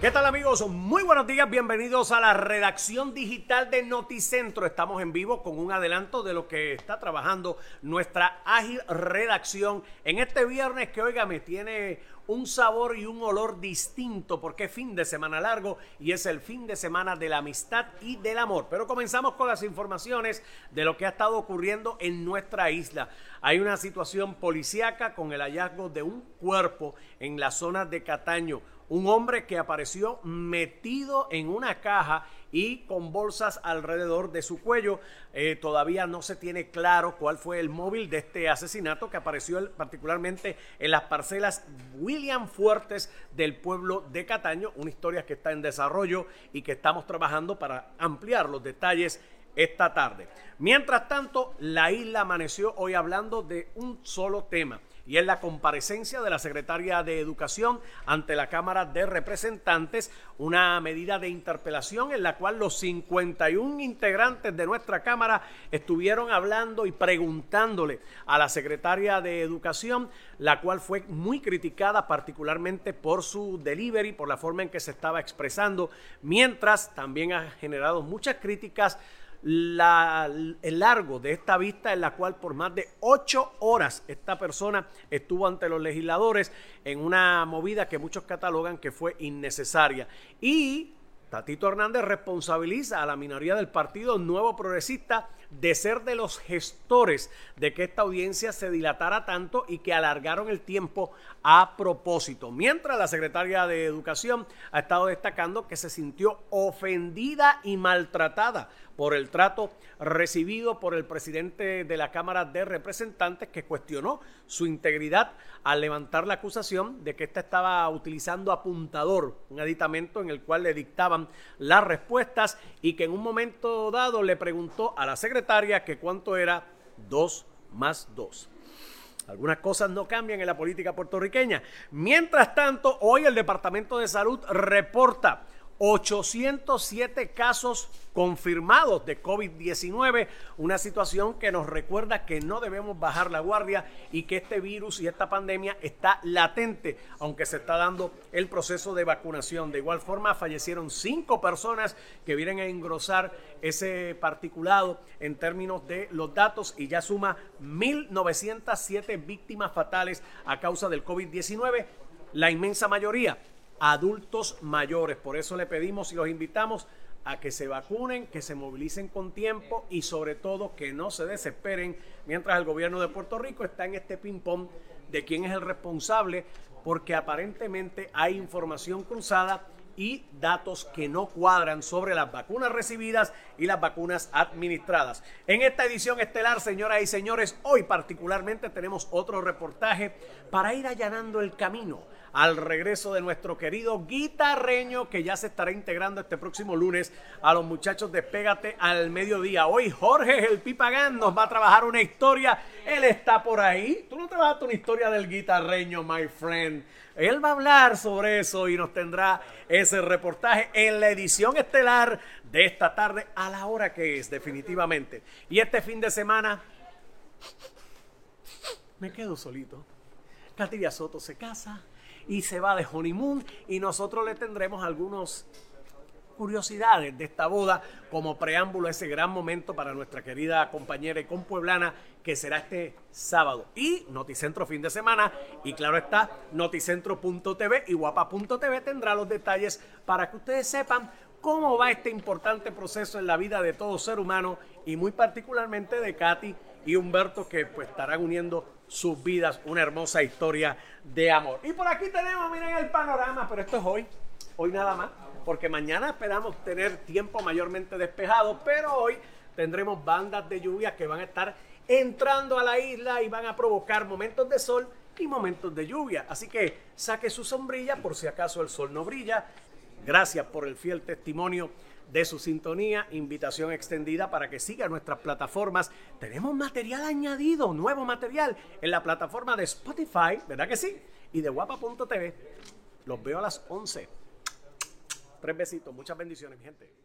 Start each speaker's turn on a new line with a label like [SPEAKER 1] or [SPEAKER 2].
[SPEAKER 1] ¿Qué tal amigos? Muy buenos días, bienvenidos a la redacción digital de Noticentro. Estamos en vivo con un adelanto de lo que está trabajando nuestra ágil redacción en este viernes que, oiga, me tiene un sabor y un olor distinto porque es fin de semana largo y es el fin de semana de la amistad y del amor. Pero comenzamos con las informaciones de lo que ha estado ocurriendo en nuestra isla. Hay una situación policíaca con el hallazgo de un cuerpo en la zona de Cataño un hombre que apareció metido en una caja y con bolsas alrededor de su cuello. Eh, todavía no se tiene claro cuál fue el móvil de este asesinato que apareció particularmente en las parcelas William Fuertes del pueblo de Cataño, una historia que está en desarrollo y que estamos trabajando para ampliar los detalles esta tarde. Mientras tanto, la isla amaneció hoy hablando de un solo tema y es la comparecencia de la secretaria de Educación ante la Cámara de Representantes, una medida de interpelación en la cual los 51 integrantes de nuestra Cámara estuvieron hablando y preguntándole a la secretaria de Educación, la cual fue muy criticada particularmente por su delivery, por la forma en que se estaba expresando, mientras también ha generado muchas críticas el largo de esta vista en la cual por más de ocho horas esta persona estuvo ante los legisladores en una movida que muchos catalogan que fue innecesaria. Y Tatito Hernández responsabiliza a la minoría del Partido Nuevo Progresista de ser de los gestores de que esta audiencia se dilatara tanto y que alargaron el tiempo a propósito. Mientras la secretaria de Educación ha estado destacando que se sintió ofendida y maltratada por el trato recibido por el presidente de la Cámara de Representantes que cuestionó su integridad al levantar la acusación de que ésta estaba utilizando apuntador, un aditamento en el cual le dictaban las respuestas y que en un momento dado le preguntó a la secretaria que cuánto era 2 más 2. Algunas cosas no cambian en la política puertorriqueña. Mientras tanto, hoy el Departamento de Salud reporta 807 casos confirmados de COVID-19, una situación que nos recuerda que no debemos bajar la guardia y que este virus y esta pandemia está latente, aunque se está dando el proceso de vacunación. De igual forma, fallecieron cinco personas que vienen a engrosar ese particulado en términos de los datos y ya suma 1.907 víctimas fatales a causa del COVID-19, la inmensa mayoría adultos mayores. Por eso le pedimos y los invitamos a que se vacunen, que se movilicen con tiempo y sobre todo que no se desesperen mientras el gobierno de Puerto Rico está en este ping-pong de quién es el responsable, porque aparentemente hay información cruzada y datos que no cuadran sobre las vacunas recibidas y las vacunas administradas. En esta edición estelar, señoras y señores, hoy particularmente tenemos otro reportaje para ir allanando el camino al regreso de nuestro querido guitarreño que ya se estará integrando este próximo lunes a los muchachos de Pégate al mediodía. Hoy Jorge el Pipagán nos va a trabajar una historia. Él está por ahí. Tú no trabajaste una historia del guitarreño, my friend. Él va a hablar sobre eso y nos tendrá ese reportaje en la edición estelar de esta tarde a la hora que es, definitivamente. Y este fin de semana me quedo solito. Katia Soto se casa y se va de honeymoon y nosotros le tendremos algunos curiosidades de esta boda como preámbulo a ese gran momento para nuestra querida compañera y compueblana que será este sábado. Y Noticentro fin de semana y claro está, noticentro.tv y guapa.tv tendrá los detalles para que ustedes sepan cómo va este importante proceso en la vida de todo ser humano y muy particularmente de Katy y Humberto que pues estarán uniendo sus vidas, una hermosa historia de amor. Y por aquí tenemos, miren el panorama, pero esto es hoy, hoy nada más, porque mañana esperamos tener tiempo mayormente despejado, pero hoy tendremos bandas de lluvia que van a estar entrando a la isla y van a provocar momentos de sol y momentos de lluvia. Así que saque su sombrilla por si acaso el sol no brilla. Gracias por el fiel testimonio de su sintonía. Invitación extendida para que siga nuestras plataformas. Tenemos material añadido, nuevo material en la plataforma de Spotify, ¿verdad que sí? Y de guapa.tv. Los veo a las 11. Tres besitos, muchas bendiciones, mi gente.